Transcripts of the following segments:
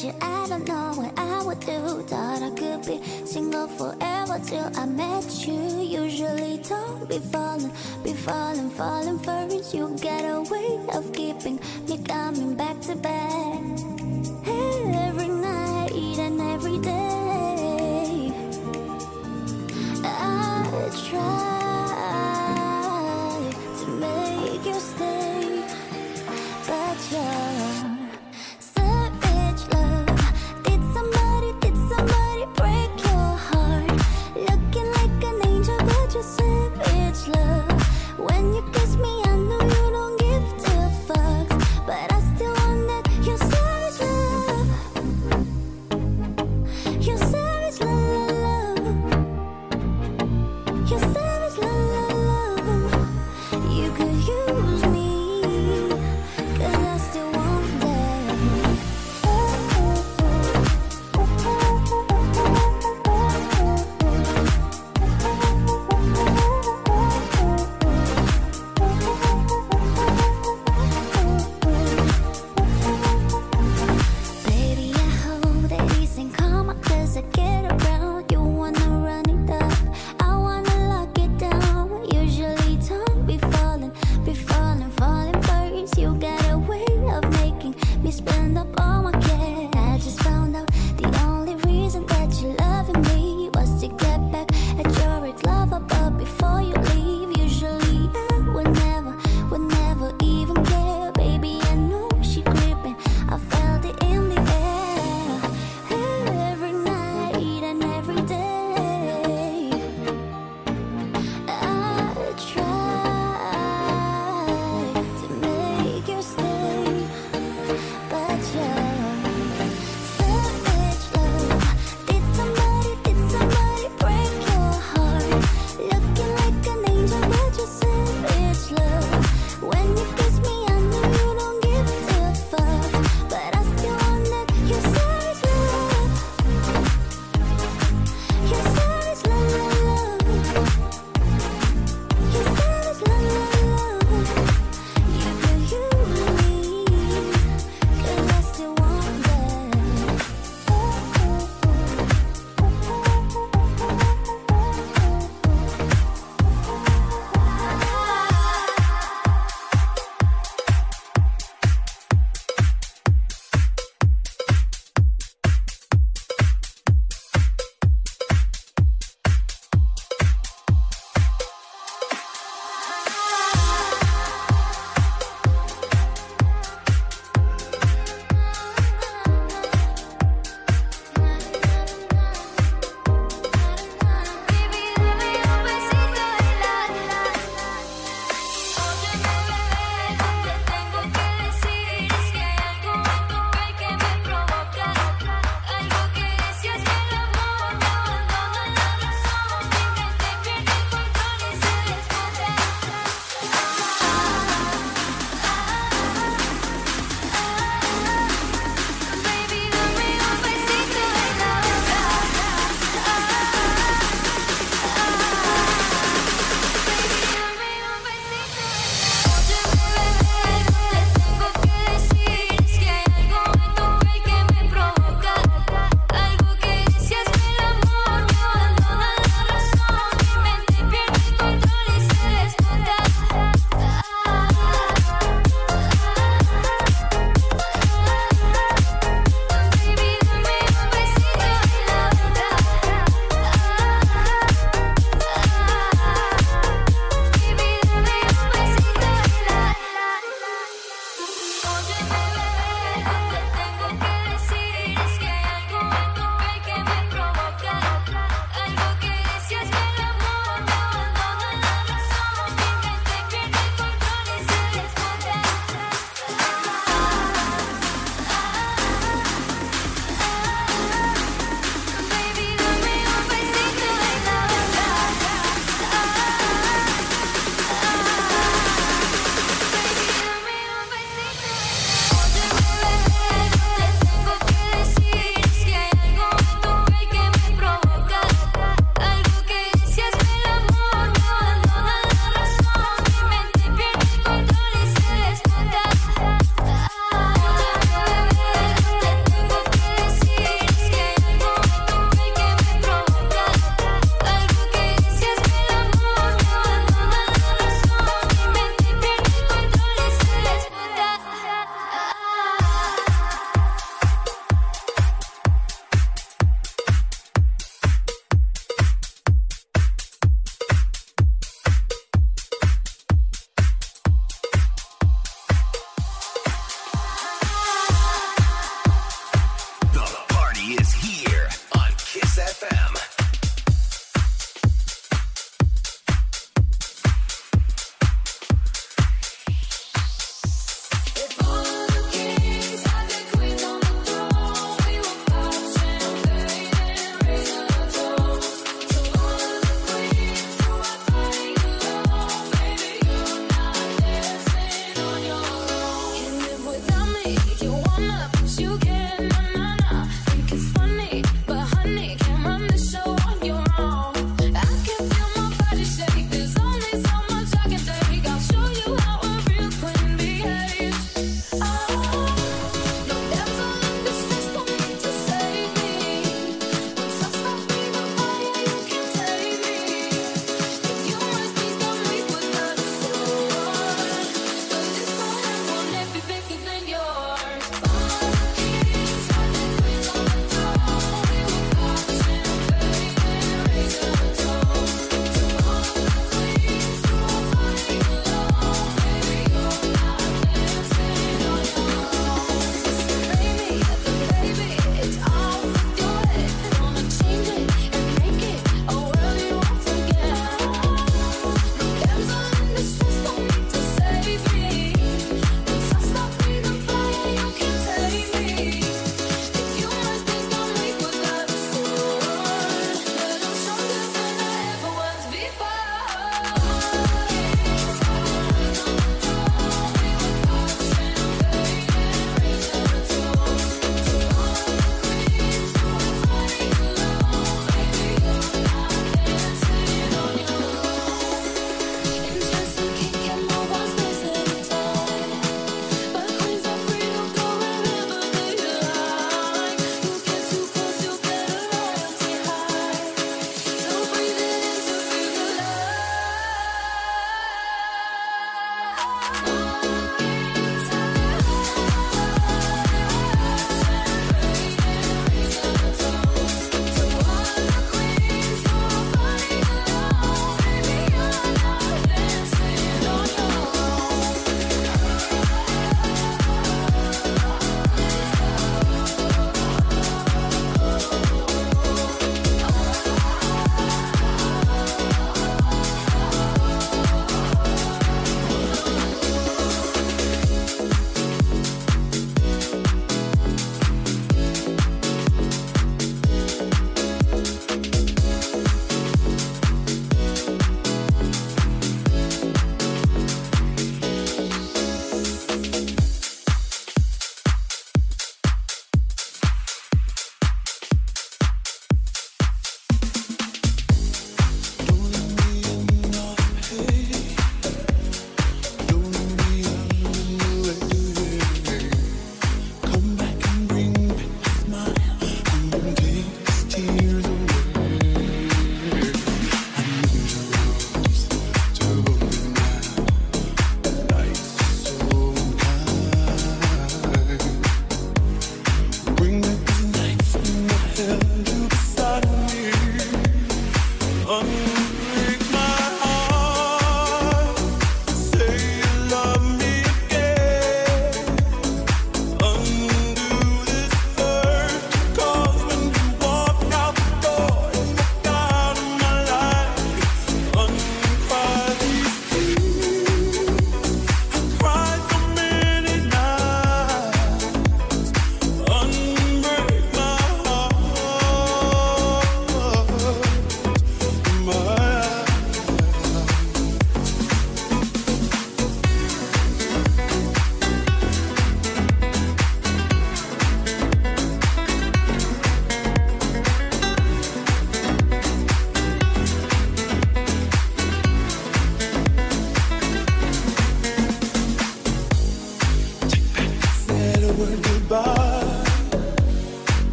you, I don't know what I would do. Thought I could be single forever till I met you. Usually don't be falling, be falling, falling first. You got a way of keeping me coming back to back. Every night and every day,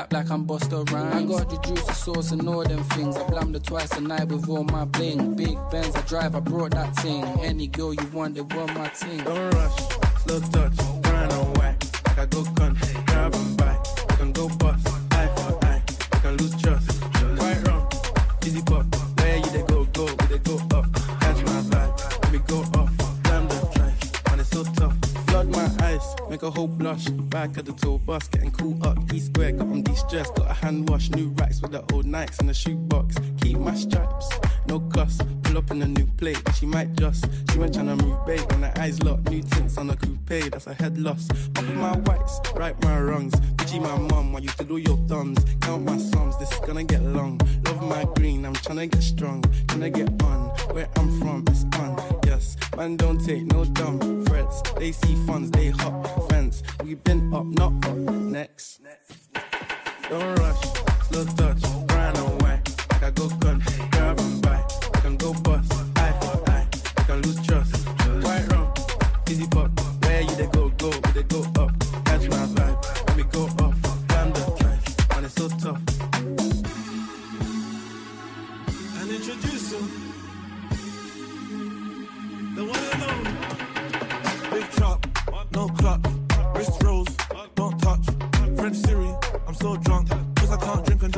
clap like I'm Busta Rhymes. I got the juice, the sauce, and all them things. I blammed her twice a night with all my bling. Big Benz, I drive, I brought that thing. Any girl you want, they want my team. Don't rush, slow touch, grind on white. Like I go country, grab and buy. I can go bust, eye for eye. I can lose trust. Make a whole blush. Back at the tour bus, getting cool up. E square, got on de-stress. Got a hand wash, new racks with the old Nikes in the shoebox. Keep my stripes, no cuss. Pull up in a new plate, she might just. She went tryna move bait when her eyes locked. New tints on a coupe, that's a head loss. Off my whites, right my wrongs. Gucci my mum, I used to do your thumbs. Count my sums, this is gonna get long. Love my green, I'm tryna get strong. Tryna get on, where I'm from, it's on. Yes, man, don't take no dumb threats. They see funds, they hop fence. We been up, not up. Next. Don't rush, slow touch, grind on white. Like I go country,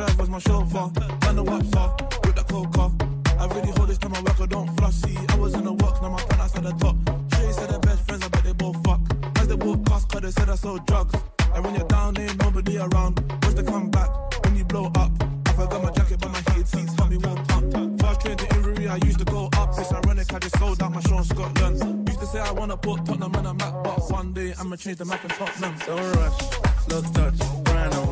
drive, was my chauffeur. Man, the waps are with the coca. I really hold this time I work, I don't floss. See, I was in the works, now my pen outside the top. Shay said they're best friends, I bet they both fuck. As they walk past, cause they said I sold drugs. And when you're down, ain't nobody around. What's the comeback when you blow up? I forgot my jacket, but my heated seats help me warm up. First train to Inverness, I used to go up. It's ironic, I just sold out my show in Scotland. Used to say I wanna put Tottenham on a map, but one day I'ma change the map in Tottenham. Don't rush, slow touch, grind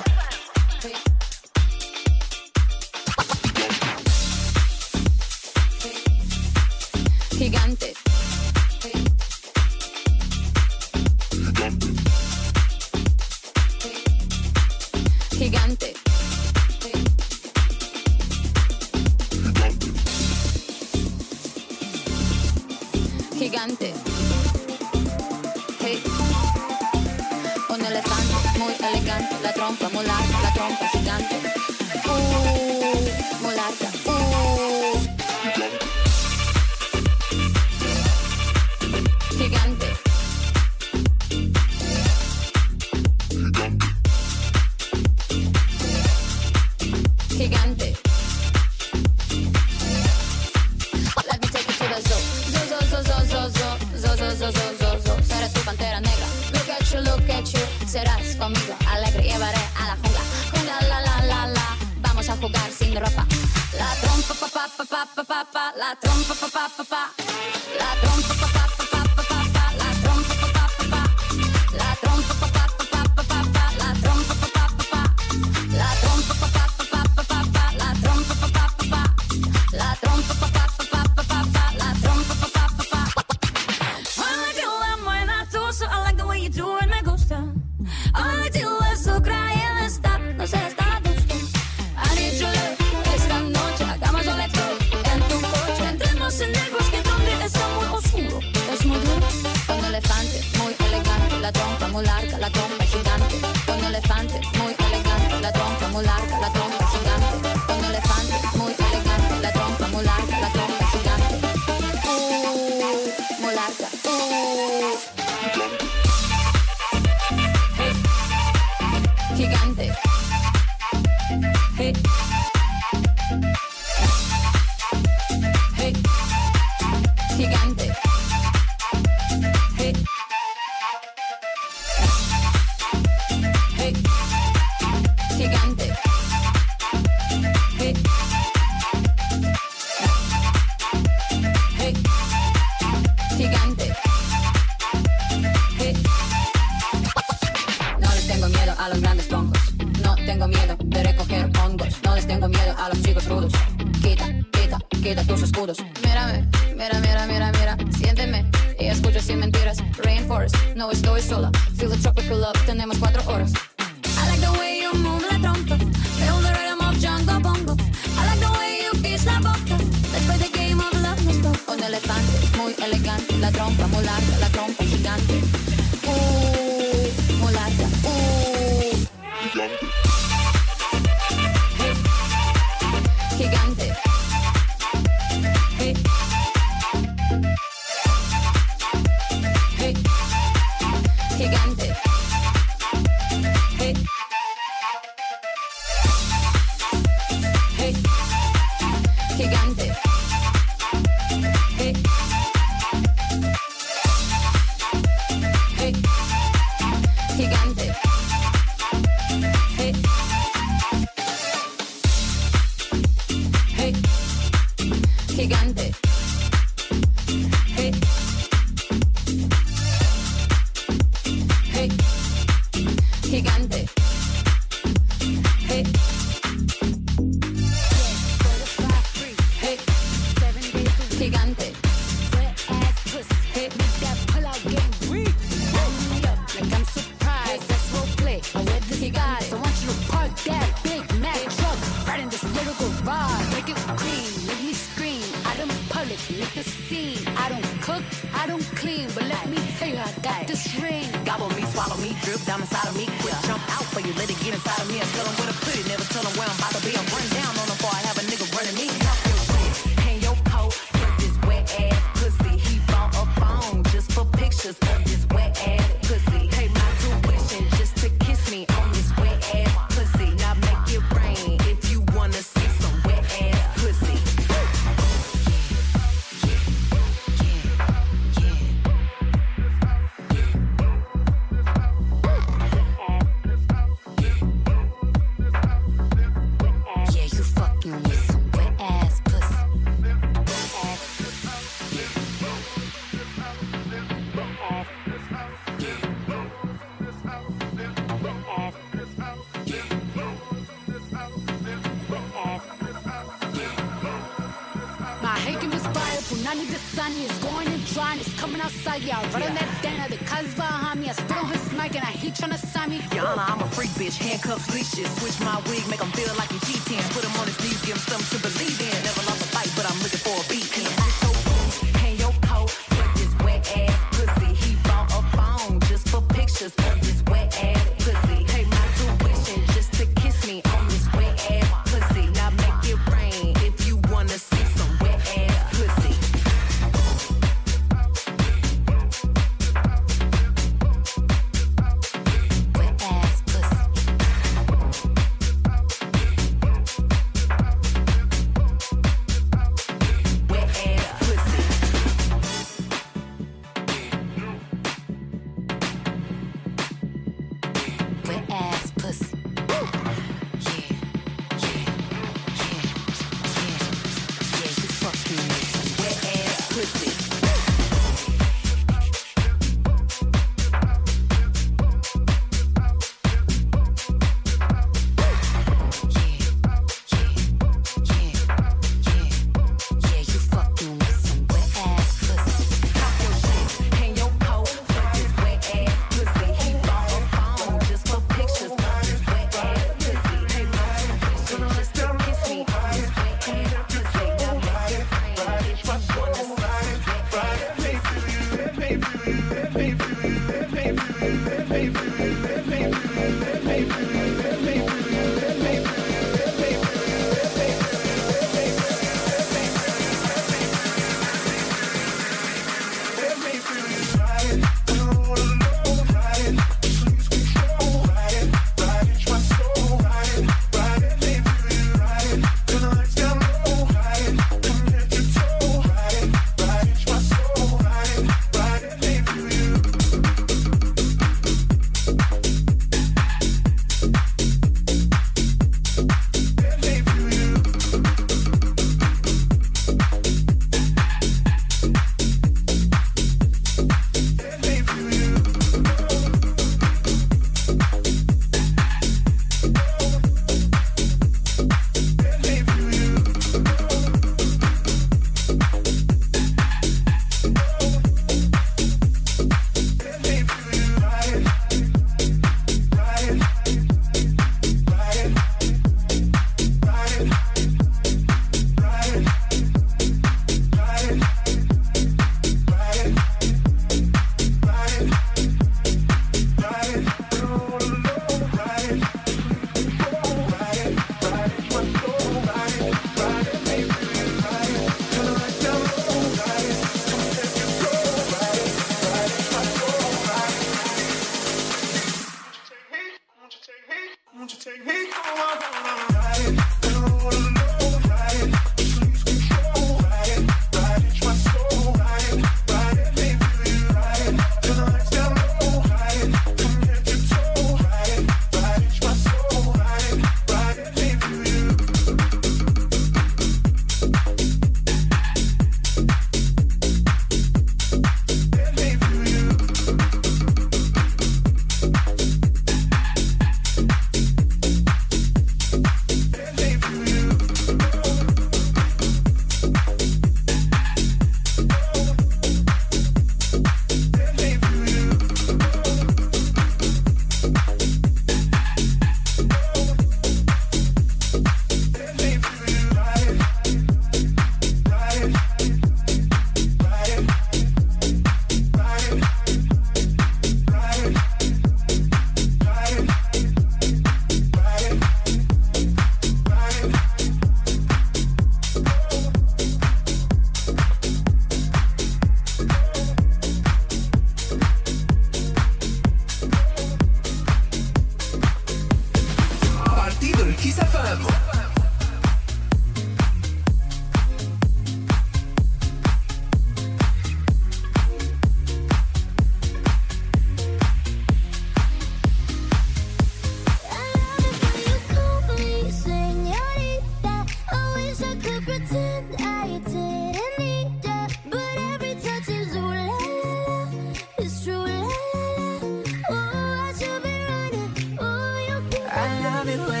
love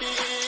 got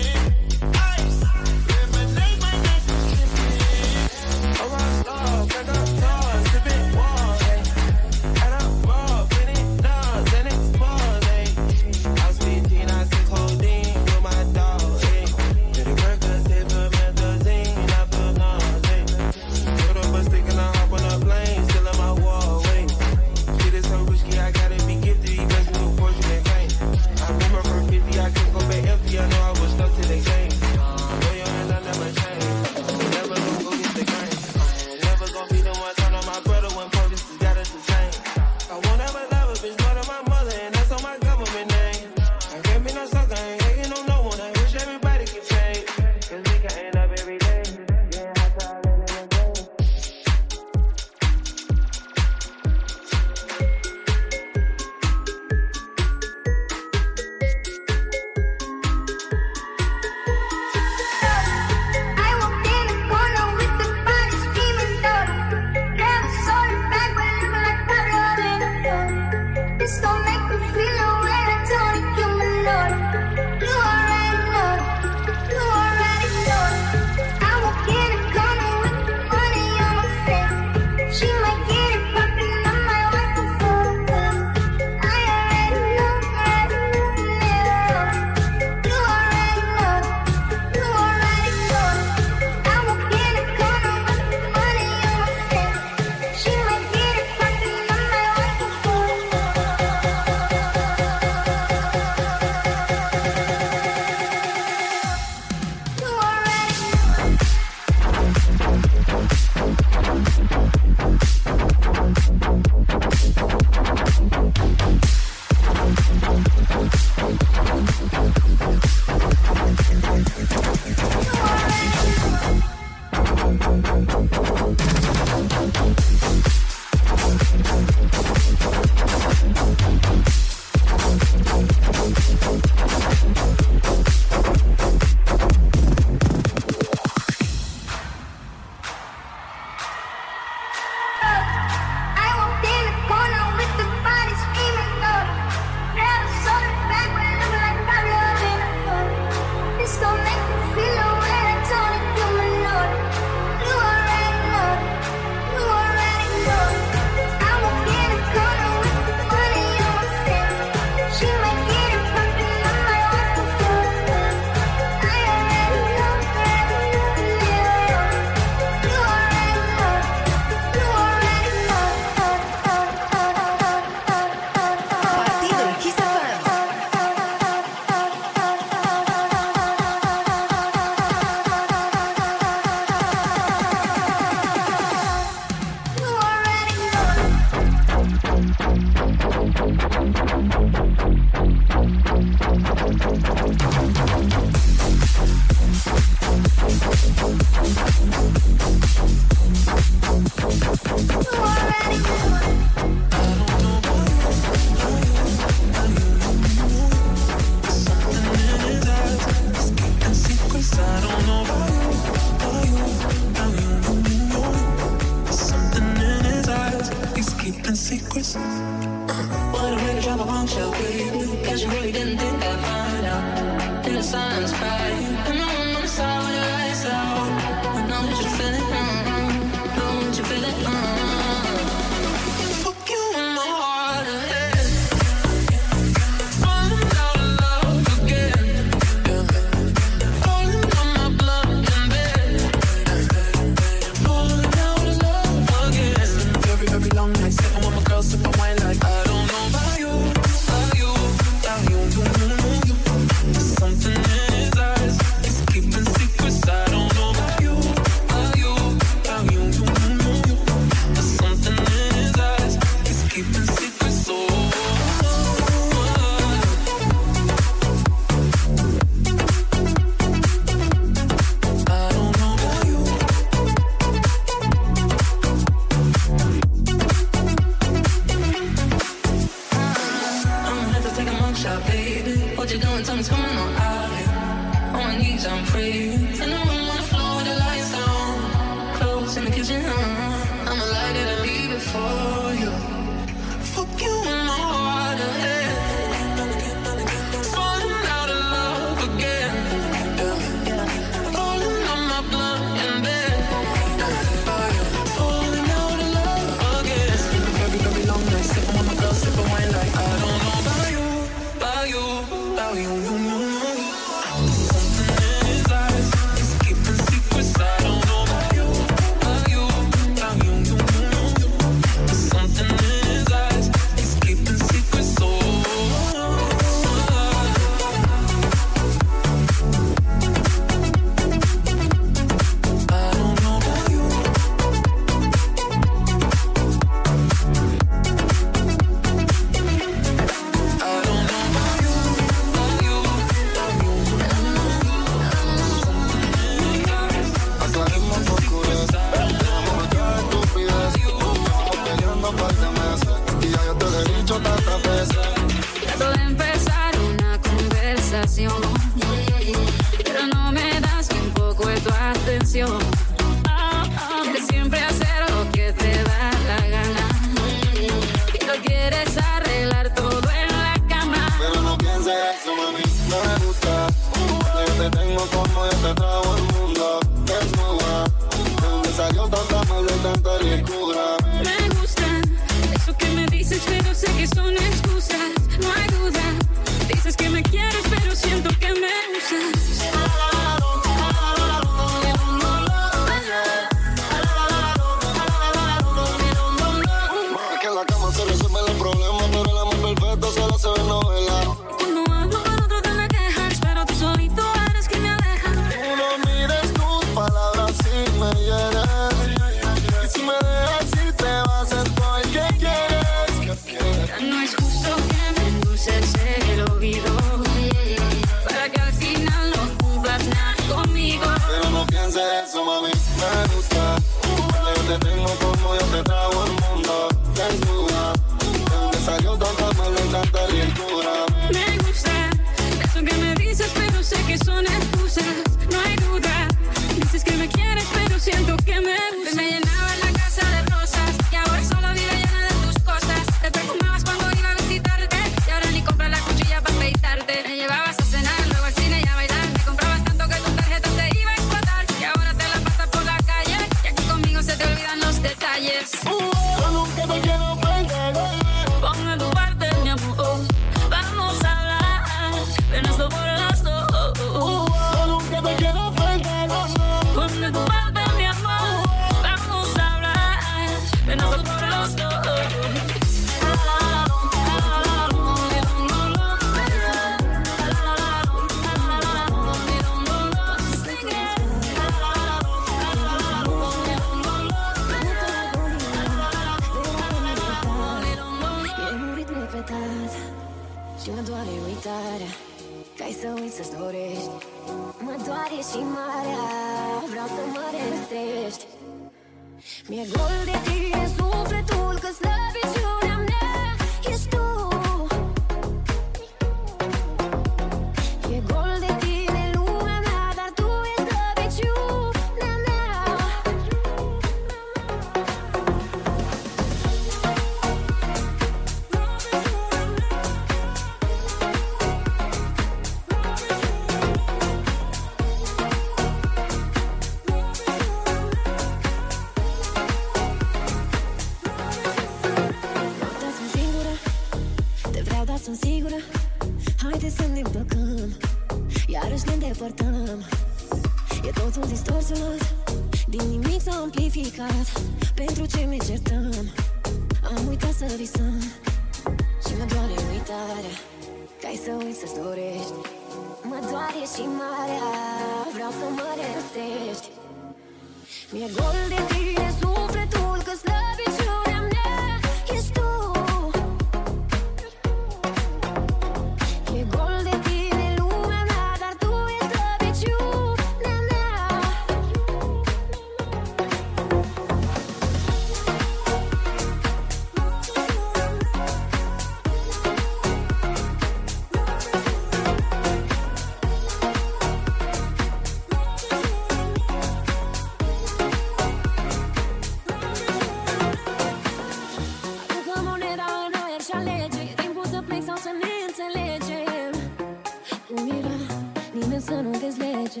nimeni să nu dezlege.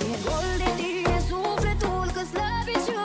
E gol de tine sufletul că slăbiciune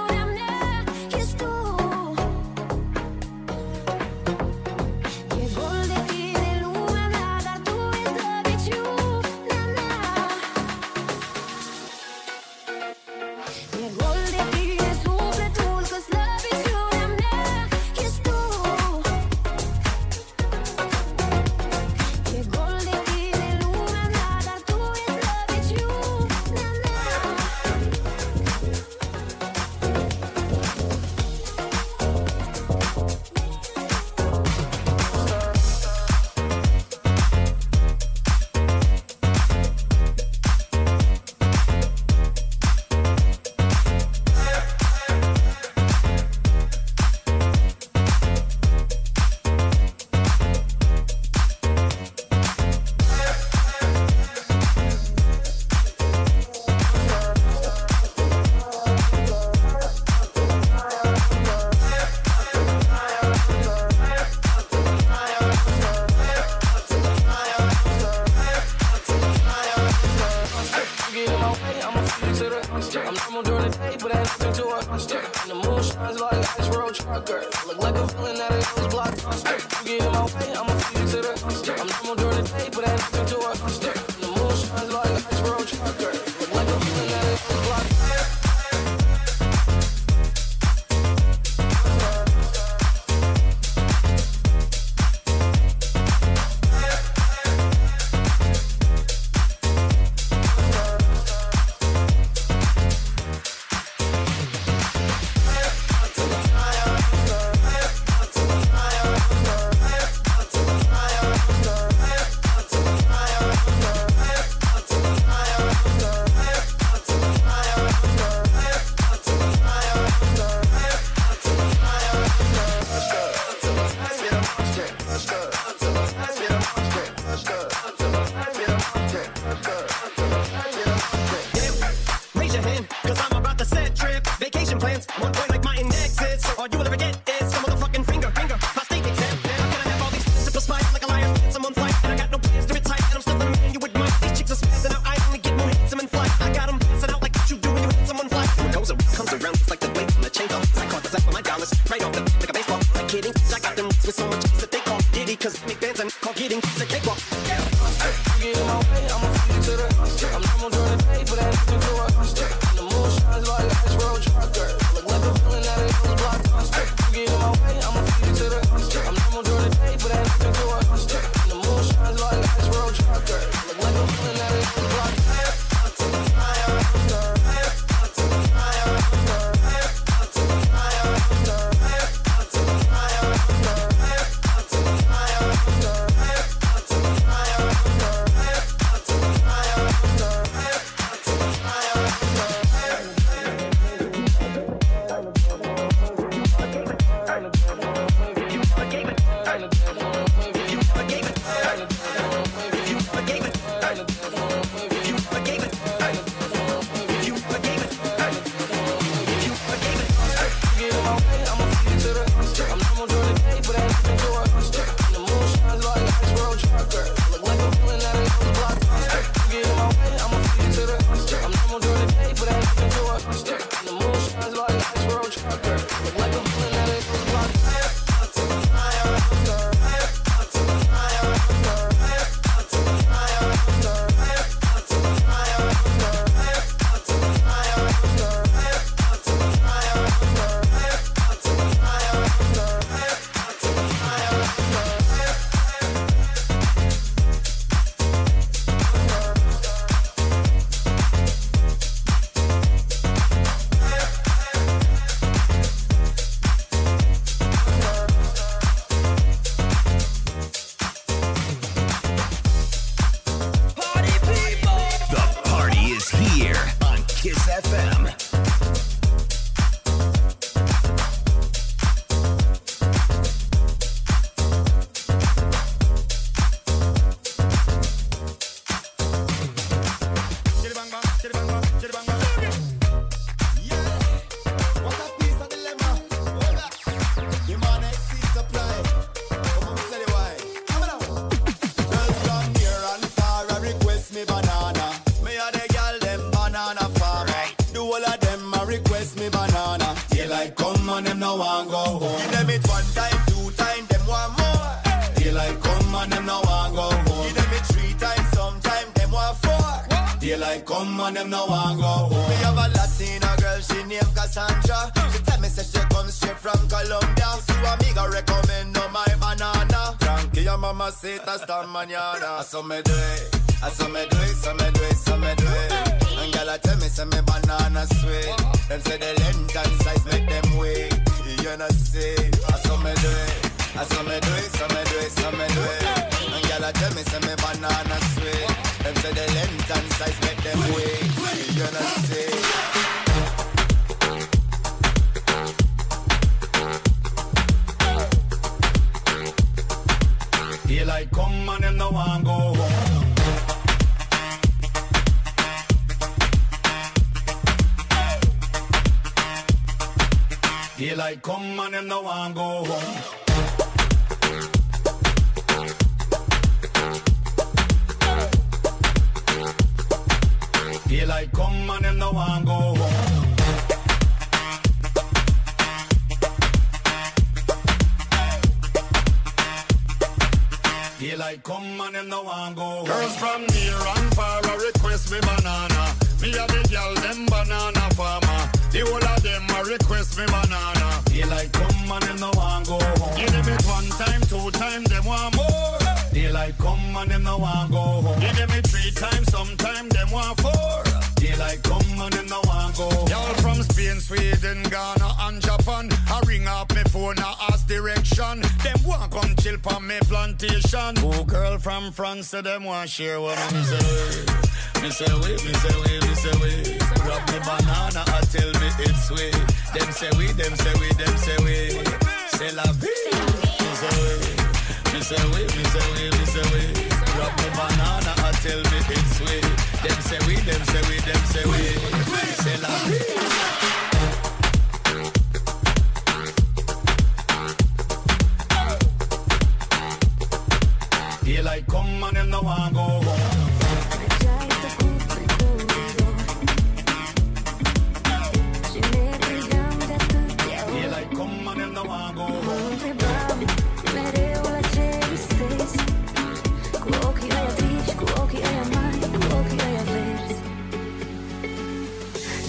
so them want share what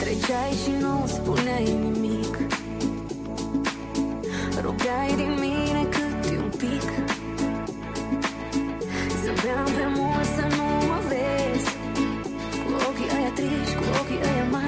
Treceai și nu spuneai nimic. Rugai din mine cât un pic. Zâmbeam prea mult să nu mă vezi. Cu ochii aia triști, cu ochii aia mari.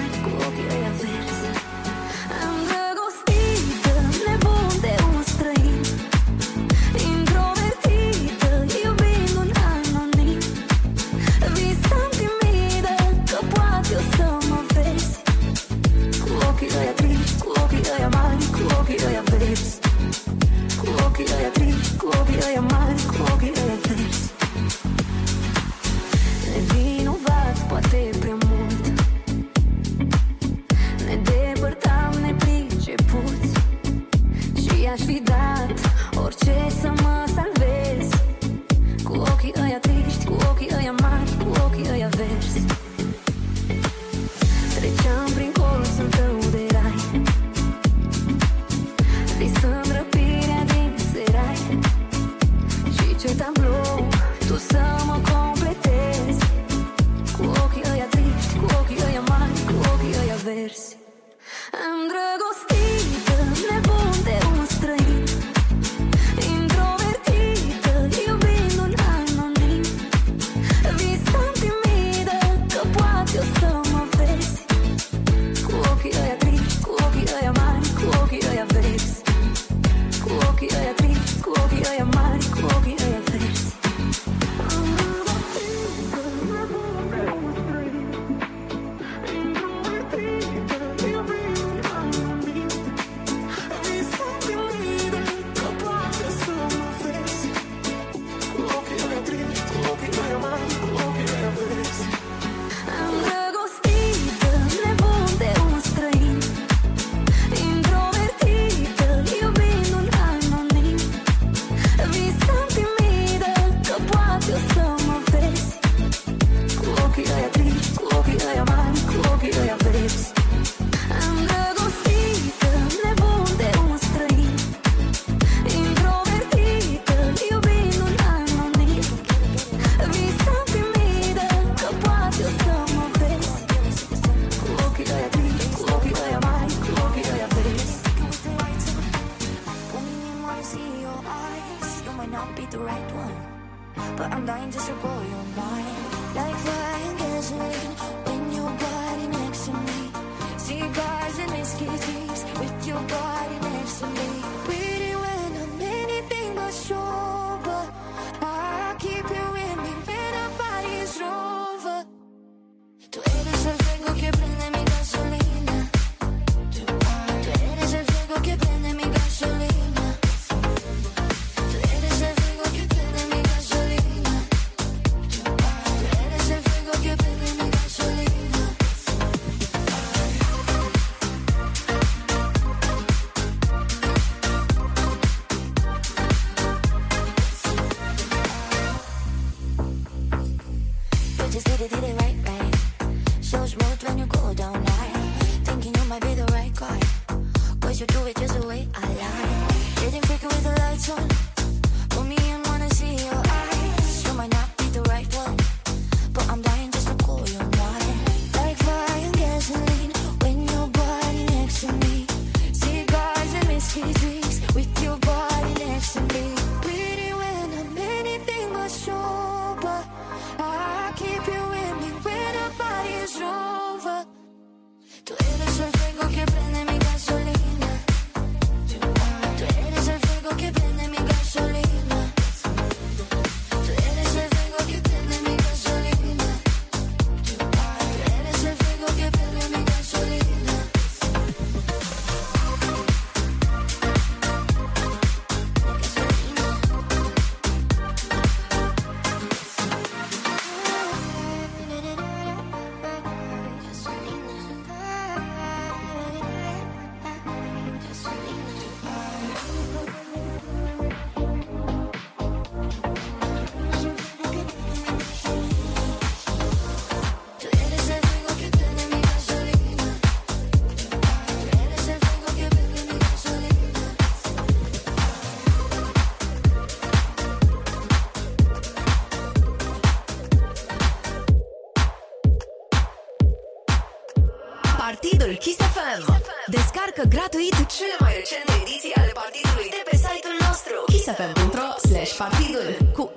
Partidul cu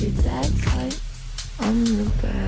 your dad type. I'm the bad